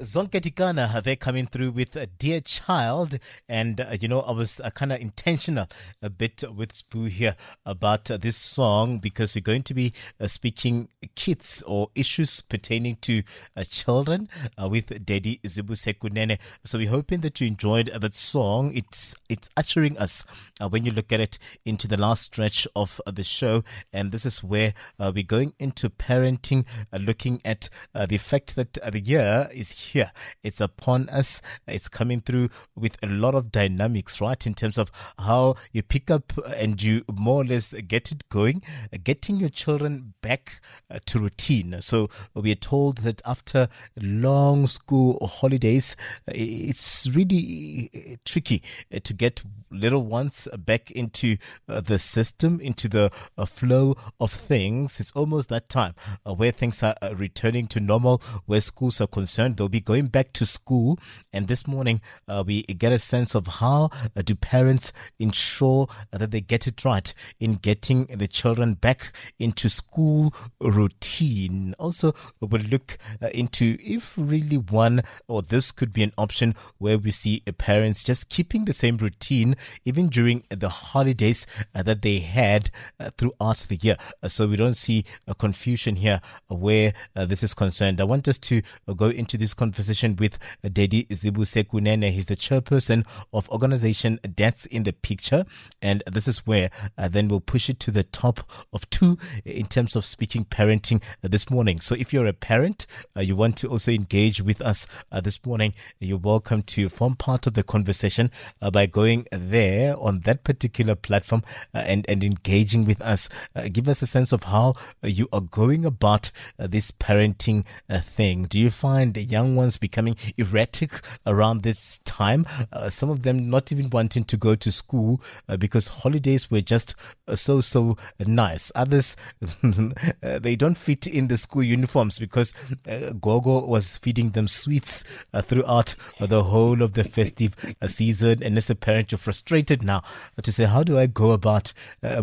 Zonke Tikana, they're coming through with a dear child. And, uh, you know, I was uh, kind of intentional a bit with Spoo here about uh, this song because we're going to be uh, speaking kids or issues pertaining to uh, children uh, with Daddy Zibuse Kunene. So we're hoping that you enjoyed that song. It's, it's ushering us when you look at it into the last stretch of the show. And this is where we're going into parenting, looking at the fact that the year is here. Yeah, it's upon us. It's coming through with a lot of dynamics, right? In terms of how you pick up and you more or less get it going, getting your children back uh, to routine. So we are told that after long school holidays, it's really uh, tricky uh, to get little ones back into the system, into the flow of things. It's almost that time where things are returning to normal, where schools are concerned. They'll be going back to school. And this morning, uh, we get a sense of how uh, do parents ensure that they get it right in getting the children back into school routine. Also, we'll look uh, into if really one or this could be an option where we see parents just keeping the same routine even during the holidays uh, that they had uh, throughout the year. Uh, so we don't see a confusion here where this is concerned. I want us to go into this conversation with Dedi Zibuse Kunene. He's the chairperson of organization Dads in the Picture. And this is where uh, then we'll push it to the top of two in terms of speaking parenting uh, this morning. So if you're a parent, uh, you want to also engage with us uh, this morning, you're welcome to form part of the conversation uh, by going there on that particular platform uh, and, and engaging with us. give us a sense of how you are going about this parenting thing. Do you find young ones becoming erratic around this time. Uh, some of them not even wanting to go to school uh, because holidays were just uh, so, so nice. Others, uh, they don't fit in the school uniforms because uh, Gogo was feeding them sweets throughout the whole of the festive season. And as a parent, you're frustrated now to say, how do I go about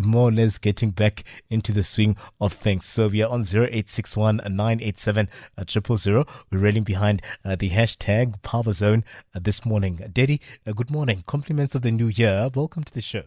more or less getting back into the swing of things? So we are on 0861 987 000. We're railing behind uh, the hashtag Power Zone uh, this morning. Daddy, uh, good morning. Compliments of the new year. Welcome to the show.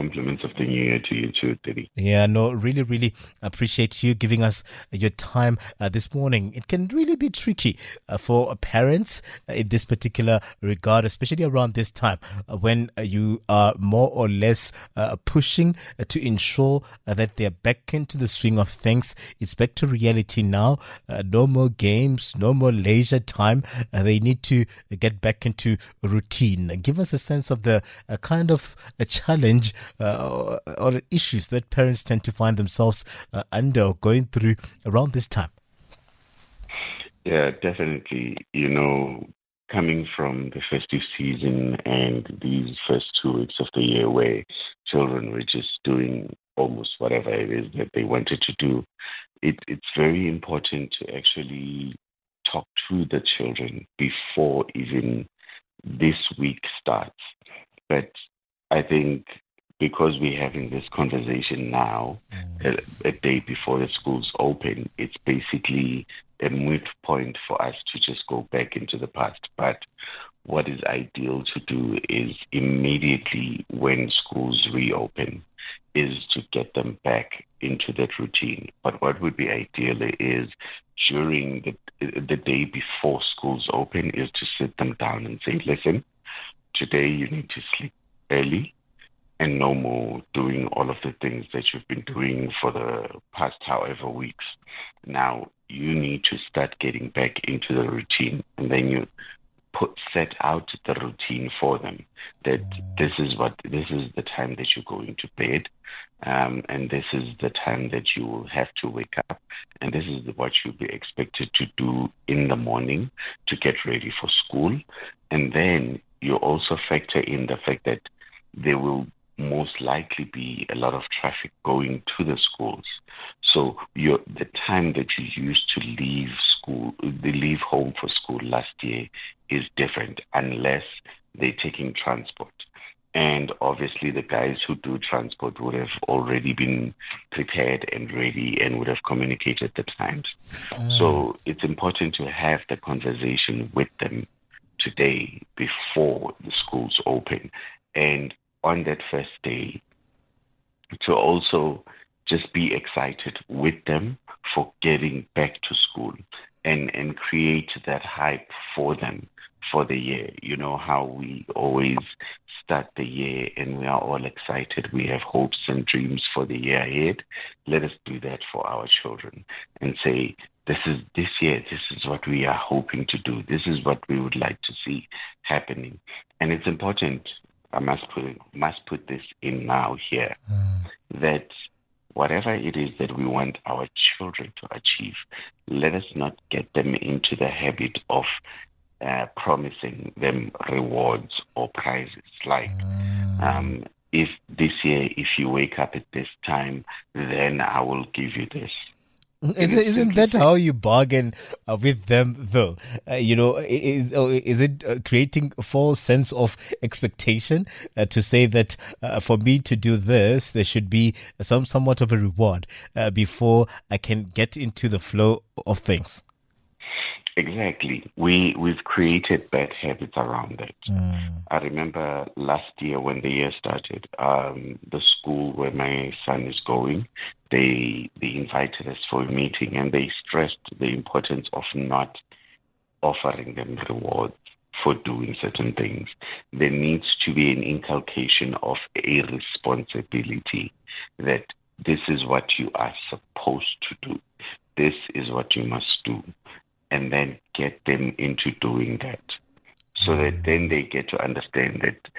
Compliments of the new year to you too, Daddy. Yeah, no, really, really appreciate you giving us your time uh, this morning. It can really be tricky uh, for parents uh, in this particular regard, especially around this time uh, when uh, you are more or less uh, pushing to ensure that they're back into the swing of things. It's back to reality now. no more games, no more leisure time. they need to get back into routine. Give us a sense of the kind of a challenge uh, or issues that parents tend to find themselves uh, under or going through around this time? Yeah, definitely. You know, coming from the festive season and these first two weeks of the year where children were just doing almost whatever it is that they wanted to do, it, it's very important to actually talk to the children before even this week starts. But I think because we're having this conversation now, mm. a, a, day before the schools open, it's basically a moot point for us to just go back into the past. But what is ideal to do is immediately when schools reopen, is to get them back into that routine. But what would be ideal is during the the day before schools open is to sit them down and say, listen, today you need to sleep early and no more doing all of the things that you've been doing for the past however weeks. Now you need to start getting back into the routine and then you put set out the routine for them that this is what this is the time that you're going to bed um, and this is the time that you will have to wake up and this is what you'll be expected to do in the morning to get ready for school and then you also factor in the fact that there will most likely be a lot of traffic going to the schools. So your the time that you used to leave school, the leave home for school last year is different unless they're taking transport. And obviously, the guys who do transport would have already been prepared and ready and would have communicated the times. Mm. So it's important to have the conversation with them today before the schools open. And on that first day, to also just be excited with them for getting back to school and, and create that hype for them for the year. You know how we always start the year and we are all excited. We have hopes and dreams for the year ahead. Let us do that for our children and say, this is this year, this is what we are hoping to do. This is what we would like to see happening. And it's important, I must put must put this in now here, mm. that whatever it is that we want our children to achieve, let us not get them into the habit of uh, promising them rewards or prizes. Like, mm. um, if this year, if you wake up at this time, then I will give you this. Is, isn't that how you bargain uh, with them, though? Uh, you know, is is it uh, creating a false sense of expectation uh, to say that uh, for me to do this, there should be some somewhat of a reward uh, before I can get into the flow of things? Exactly. We we've created bad habits around that. Mm. I remember last year when the year started, um, the school where my son is going, they they invited us for a meeting and they stressed the importance of not offering them rewards for doing certain things. There needs to be an inculcation of a responsibility that this is what you are supposed to do. This is what you must do and then get them into doing that so that mm. then they get to understand that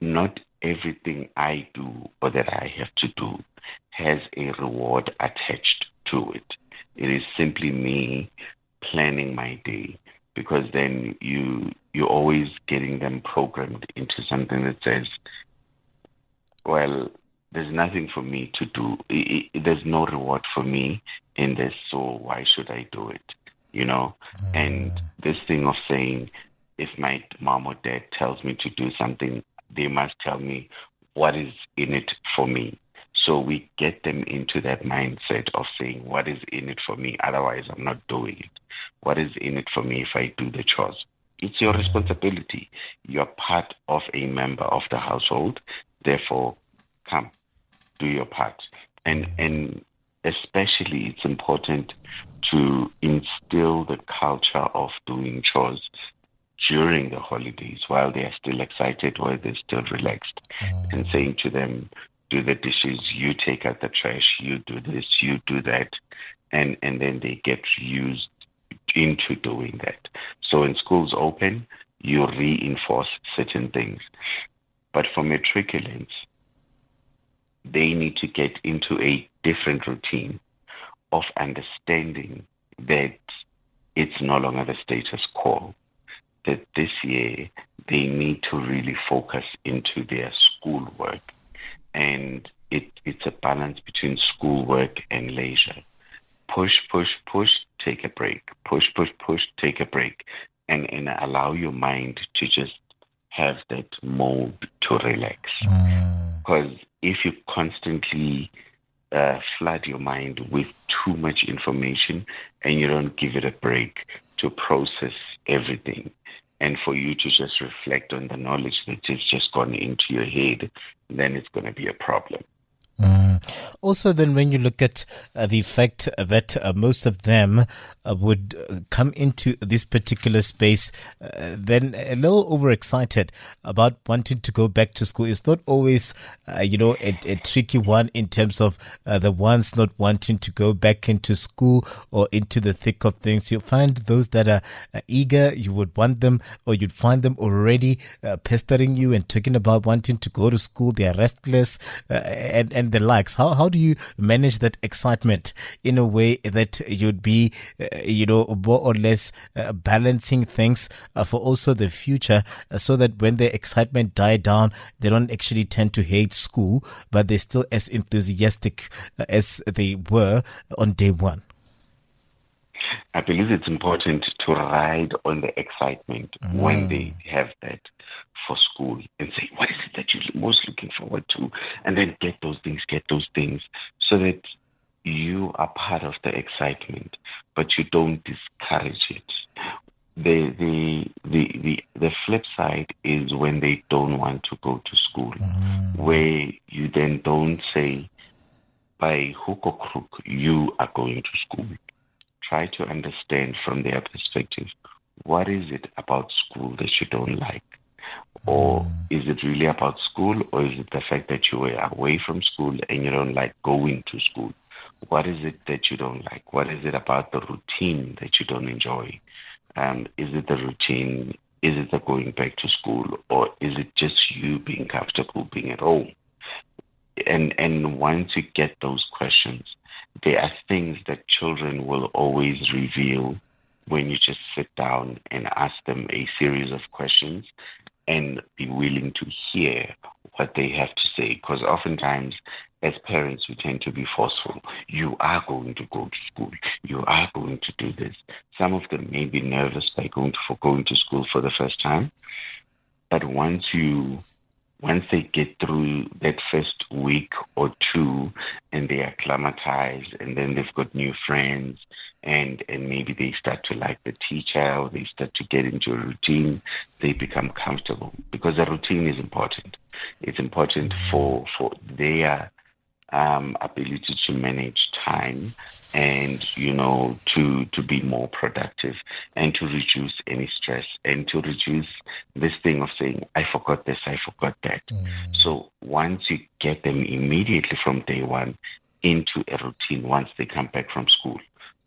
not everything I do or that I have to do has a reward attached to it. It is simply me planning my day because then you you're always getting them programmed into something that says, well, there's nothing for me to do. There's no reward for me in this, so why should I do it? You know. Mm. And this thing of saying, if my mom or dad tells me to do something, they must tell me what is in it for me. So we get them into that mindset of saying, what is in it for me? Otherwise, I'm not doing it. What is in it for me if I do the chores? It's your responsibility. You're part of a member of the household. Therefore, come, do your part. And, and especially, it's important to instill the culture of doing chores during the holidays while they are still excited, while they're still relaxed, mm. and saying to them, do the dishes, you take out the trash, you do this, you do that, and, and then they get used into doing that. So when schools open, you reinforce certain things. But for matriculants, they need to get into a different routine of understanding that it's no longer the status quo, that this year they need to really focus into their schoolwork. And it, it's a balance between schoolwork and leisure. Push, push, push, take a break. Push, push, push, take a break. And, and allow your mind to just have that mode to relax. Because mm. if you constantly uh, flood your mind with too much information and you don't give it a break to process everything and for you to just reflect on the knowledge that has just gone into your head, then it's going to be a problem. Mm. Also, then, when you look at uh, the fact that uh, most of them uh, would uh, come into this particular space, uh, then a little overexcited about wanting to go back to school. It's not always, uh, you know, a, a, tricky one in terms of the ones not wanting to go back into school or into the thick of things. You'll find those that are eager, you would want them, or you'd find them already pestering you and talking about wanting to go to school. They are restless and and the likes. How how do you manage that excitement in a way that you'd be, uh, you know, more or less uh, balancing things uh, for also the future, uh, so that when the excitement die down, they don't actually tend to hate school, but they're still as enthusiastic uh, as they were on day one. I believe it's important to ride on the excitement mm. when they have that for school and say, what is it that you're most looking forward to? And then get those things, get those things, so that you are part of the excitement, but you don't discourage it. The, the the the the flip side is when they don't want to go to school, mm. where you then don't say, by hook or crook, you are going to school. Try to understand from their perspective what is it about school that you don't like? Or is it really about school, or is it the fact that you were away from school and you don't like going to school? What is it that you don't like? What is it about the routine that you don't enjoy? Um, is it the routine? Is it the going back to school, or is it just you being comfortable being at home? And and once you get those questions, there are things that children will always reveal when you just sit down and ask them a series of questions and be willing to hear what they have to say. Because oftentimes, as parents, we tend to be forceful. You are going to go to school. You are going to do this. Some of them may be nervous by going to, for going to school for the first time. But once you once they get through that first week or two and they are acclimatized and then they've got new friends and and maybe they start to like the teacher or they start to get into a routine they become comfortable because a routine is important. It's important for for their um, ability to manage time and you know to to be more productive and to reduce any stress and to reduce this thing of saying i forgot this i forgot that mm. so once you get them immediately from day one into a routine once they come back from school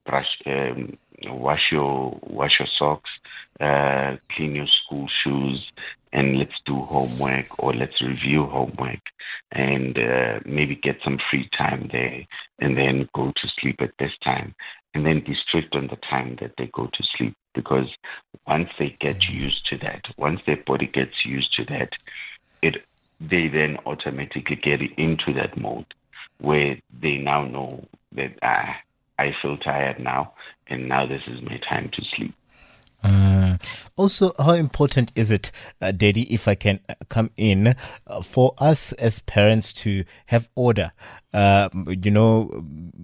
brush um, wash your wash your socks uh, clean your school shoes and let's do homework or let's review homework and uh, maybe get some free time there and then go to sleep at this time and then be strict on the time that they go to sleep because once they get used to that once their body gets used to that it they then automatically get into that mode where they now know that ah, I feel tired now and now this is my time to sleep Mm. Also, how important is it, uh, Daddy, if I can uh, come in, uh, for us as parents to have order? Uh, you know,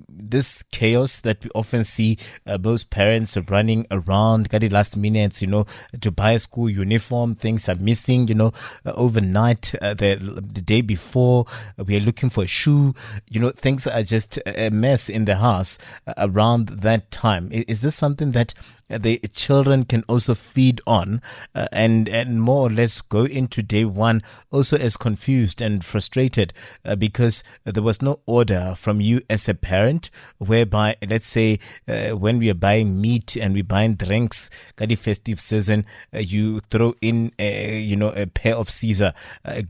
this chaos that we often see uh, both parents running around, getting last minutes, you know, to buy a school uniform, things are missing, you know, uh, overnight, the, the day before, we are looking for a shoe, you know, things are just a mess in the house around that time. Is, is this something that the children can also feed on uh, and and more or less go into day one also as confused and frustrated uh, because there was no order from you as a parent whereby let's say uh, when we are buying meat and we buying drinks got the festive season uh, you throw in a, you know a pair of Caesar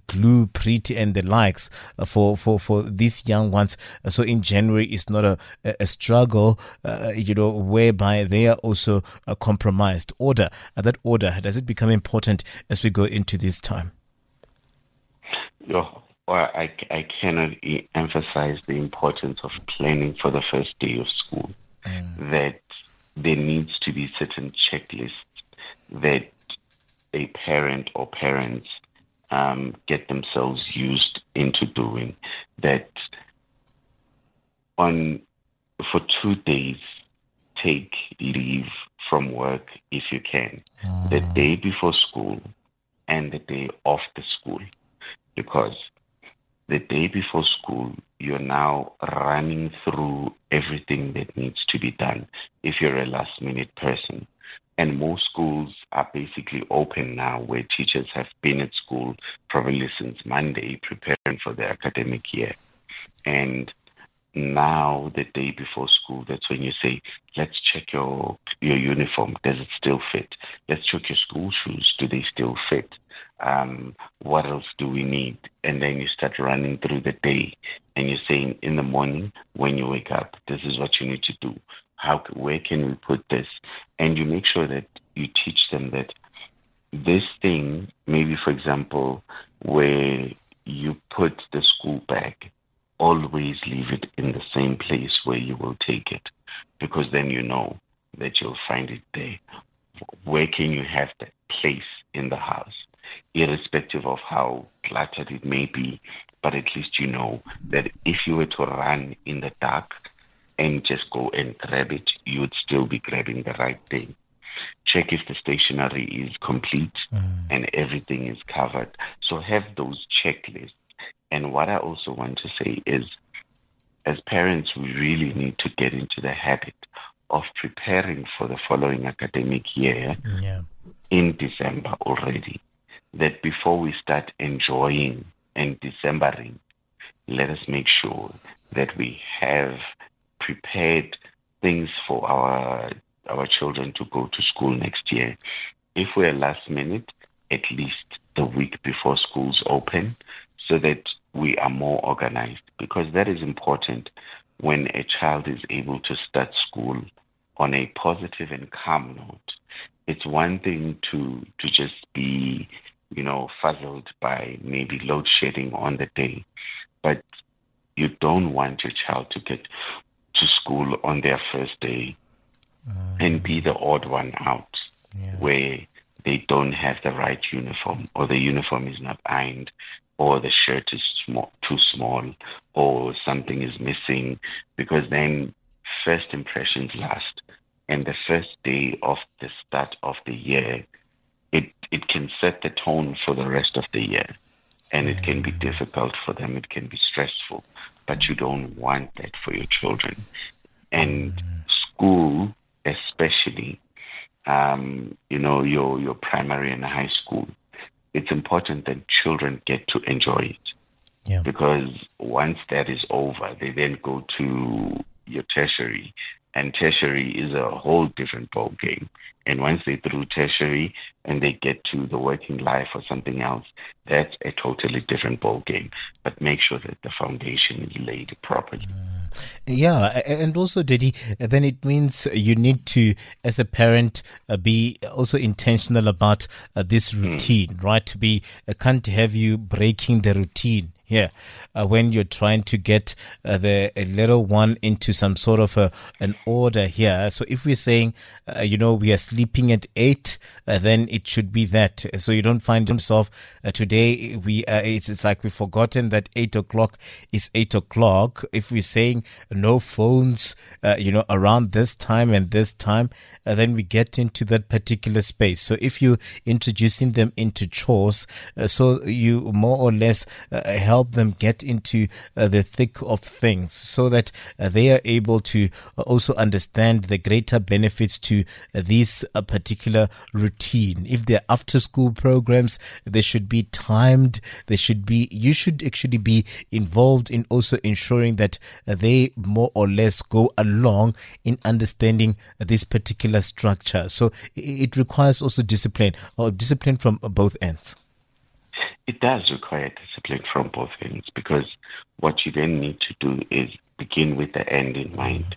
glue pretty and the likes uh, for for for these young ones so in January it's not a a struggle uh, you know whereby they are also a compromised order. Uh, that order, does it become important as we go into this time? Yeah, well, I, I cannot emphasize the importance of planning for the first day of school. Mm. That there needs to be certain checklists that a parent or parents um, get themselves used into doing. That on for two days, take leave from work if you can, mm. the day before school and the day after school. Because the day before school, you're now running through everything that needs to be done if you're a last minute person. And most schools are basically open now where teachers have been at school probably since Monday preparing for the academic year. And now the day before school that's when you say let's check your your uniform does it still fit let's check your school shoes do they still fit um, what else do we need? And then you start running through the day and you're saying in the morning when you wake up this is what you need to do. How where can we put this? And you make sure that you teach them that this thing maybe for example where you put the school bag always leave it in the same place where you will take it because then you know that you'll find it there. Where can you have that place in the house, irrespective of how cluttered it may be? But at least you know that if you were to run in the dark and just go and grab it, you would still be grabbing the right thing. Check if the stationery is complete mm. and everything is covered. So have those checklists. And what I also want to say is, as parents, we really need to get into the habit of preparing for the following academic year yeah. in December already. That before we start enjoying and Decembering, let us make sure that we have prepared things for our our children to go to school next year. If we're last minute, at least the week before schools open, so that we are more organized, because that is important when a child is able to start school on a positive and calm note. It's one thing to to just be, you know, fuzzled by maybe load shedding on the day, but you don't want your child to get to school on their first day uh, and be the odd one out yeah. where they don't have the right uniform or the uniform is not ironed or the shirt is small, too small or something is missing because then first impressions last and the first day of the start of the year it can set the tone for the rest of the year and it can be difficult for them it can be stressful but you don't want that for your children. And school, especially, um, you know, your your primary and high school, it's important that children get to enjoy it. Yeah. Because once that is over, they then go to your tertiary, and tertiary is a whole different ball game. And once they through tertiary and they get to the working life or something else, that's a totally different ball game. But make sure that the foundation is laid properly. Yeah, and also, Daddy, then it means you need to, as a parent, uh, be also intentional about uh, this hmm. routine, mm. right? To be, uh, can't have you breaking the routine here uh, when you're trying to get uh, the little one into some sort of a, an order here. So if we're saying, uh, you know, we are sleeping at eight, uh, then it should be that. So you don't find yourself uh, today. We uh, it's, it's like we've forgotten that eight o'clock is eight o'clock. If we're saying no phones, you know, around this time and this time, then we get into that particular space. So if you're introducing them into chores, so you more or less help help them get into uh, the thick of things so that uh, they are able to uh, also understand the greater benefits to this particular routine. If they're after school programs, they should be timed. They should be, you should actually be involved in also ensuring that they more or less go along in understanding this particular structure. So it requires also discipline or discipline from both ends it does require discipline from both ends because what you then need to do is begin with the end in mind.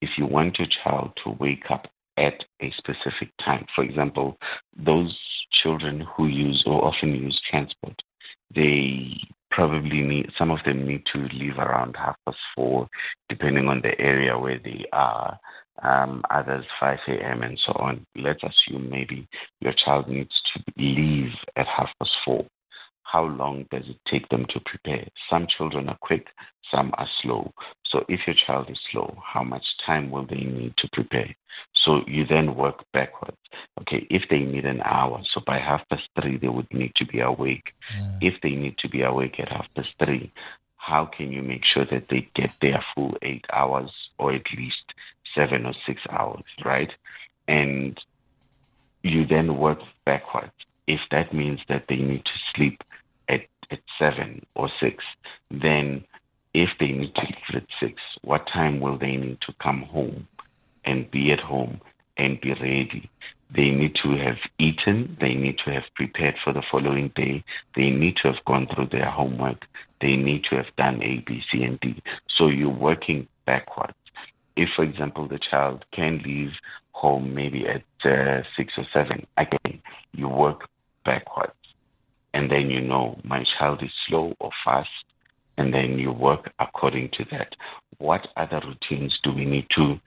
If you want your child to wake up at a specific time, for example, those children who use or often use transport, they probably need, some of them need to leave around half past four, depending on the area where they are. Um, others 5 a.m. and so on. Let's assume maybe your child needs to leave at half past four how long does it take them to prepare? Some children are quick, some are slow. So if your child is slow, how much time will they need to prepare? So you then work backwards. Okay, if they need an hour, so by half past three, they would need to be awake. Yeah. If they need to be awake at half past three, how can you make sure that they get their full eight hours or at least seven or six hours, right? And you then work backwards. If that means that they need to sleep at seven or six, then if they need to leave at six, what time will they need to come home and be at home and be ready? They need to have eaten. They need to have prepared for the following day. They need to have gone through their homework. They need to have done A, B, C, and D. So you're working backwards. If, for example, the child can leave home maybe at uh, six or seven, again, you work backwards and then you know my child is slow or fast, and then you work according to that. What other routines do we need to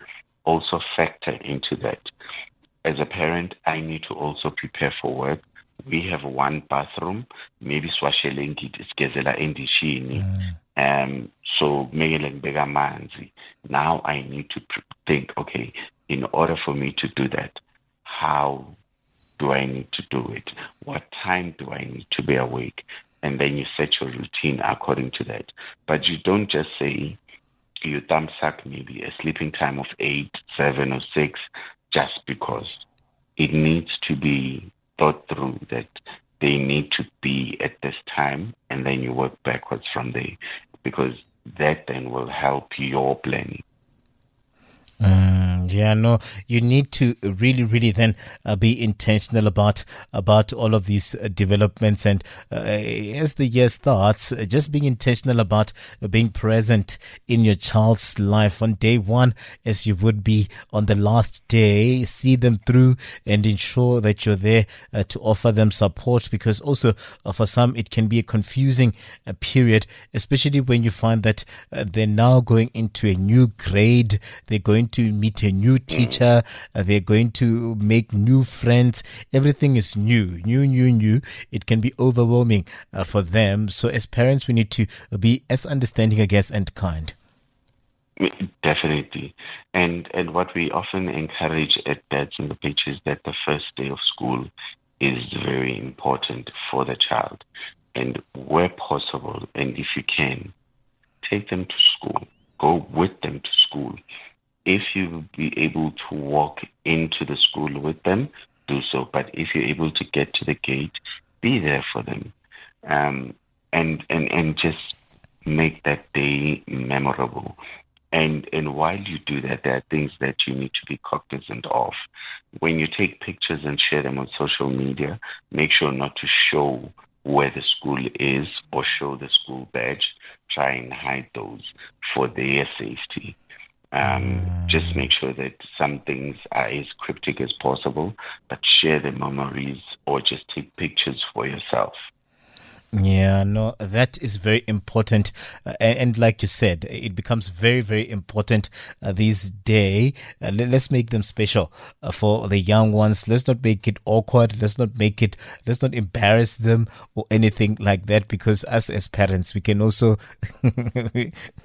also factor into that. As a parent, I need to also prepare for work. We have one bathroom, maybe swashelengi isigezela endishini. Um, so now I need to think, okay, in order for me to do that, how do I need to do it? What time do I need to be awake? And then you set your routine according to that. But you don't just say you thumb suck maybe a sleeping time of eight, seven, or six just because. It needs to be thought through that they need to be at this time and then you work backwards from there because that then will help your planning. Mm, you need to really, really then uh, be intentional about about all of these uh, developments, and uh, as the year starts, uh, just being intentional about uh, being present in your child's life on day one, as you would be on the last day. See them through and ensure that you're there uh, to offer them support, because also for some it can be a confusing period, especially when you find that they're now going into a new grade, they're going to meet a new teacher. Uh, they're going to make new friends. Everything is new, new, new, new. It can be overwhelming uh, for them. So, as parents, we need to be as understanding, I guess, and kind. Definitely. And and what we often encourage at dads in the pitch is that the first day of school is very important for the child. And where possible, and if you can, take them to school. Go with them to school if you be able to walk into the school with them, do so. But if you're able to get to the gate, be there for them, um, and and and just make that day memorable. And and while you do that, there are things that you need to be cognizant of. When you take pictures and share them on social media, make sure not to show where the school is or show the school badge. Try and hide those for their safety. Um, just make sure that some things are as cryptic as possible, but share the memories or just take pictures for yourself. Yeah, no, that is very important. Uh, and, and, like you said, it becomes very, very important uh, this day. Uh, let, us make them special uh, for the young ones. Let's not make it awkward. Let's not make it, let's not embarrass them or anything like that because us as parents, we can also,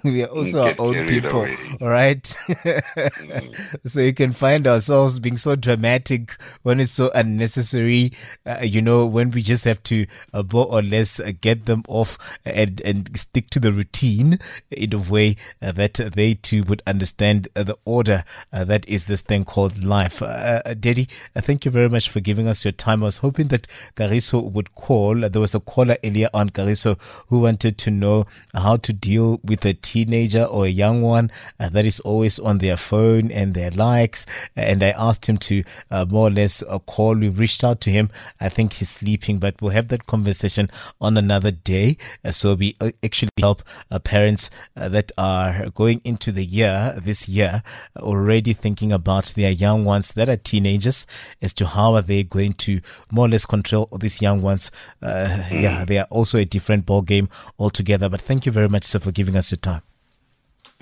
we are also our own people, all right? mm. So you can find ourselves being so dramatic when it's so unnecessary, uh, you know, when we just have to, uh, more or less uh, get them off and, and stick to the routine in a way uh, that they too would understand uh, the order uh, that is this thing called life. Uh, uh Daddy, thank you very much for giving us your time. I was hoping that Gariso would call. There was a caller earlier on, Gariso, who wanted to know how to deal with a teenager or a young one that is always on their phone and their likes. And I asked him to more or less call. We reached out to him. I think he's sleeping, but we'll have that conversation on on another day. Uh, so we uh, actually help uh, parents that are going into the year, this year, already thinking about their young ones that are teenagers as to how are they going to more or less control these young ones. Mm. Yeah, they are also a different ball game altogether. But thank you very much, sir, for giving us your time.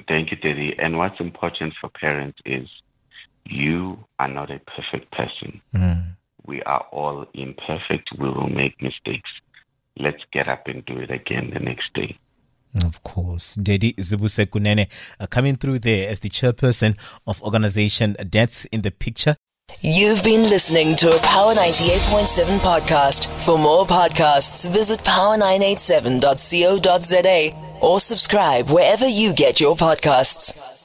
Thank you, Teddy. And what's important for parents is you are not a perfect person. Mm. We are all imperfect. We will make mistakes let's get up and do it again the next day. Of course. Daddy Zibuse Kunene uh, coming through there as the chairperson of organization Dads in the Picture. You've been listening to a Power 98.7 podcast. For more podcasts, visit power987.co.za or subscribe wherever you get your podcasts.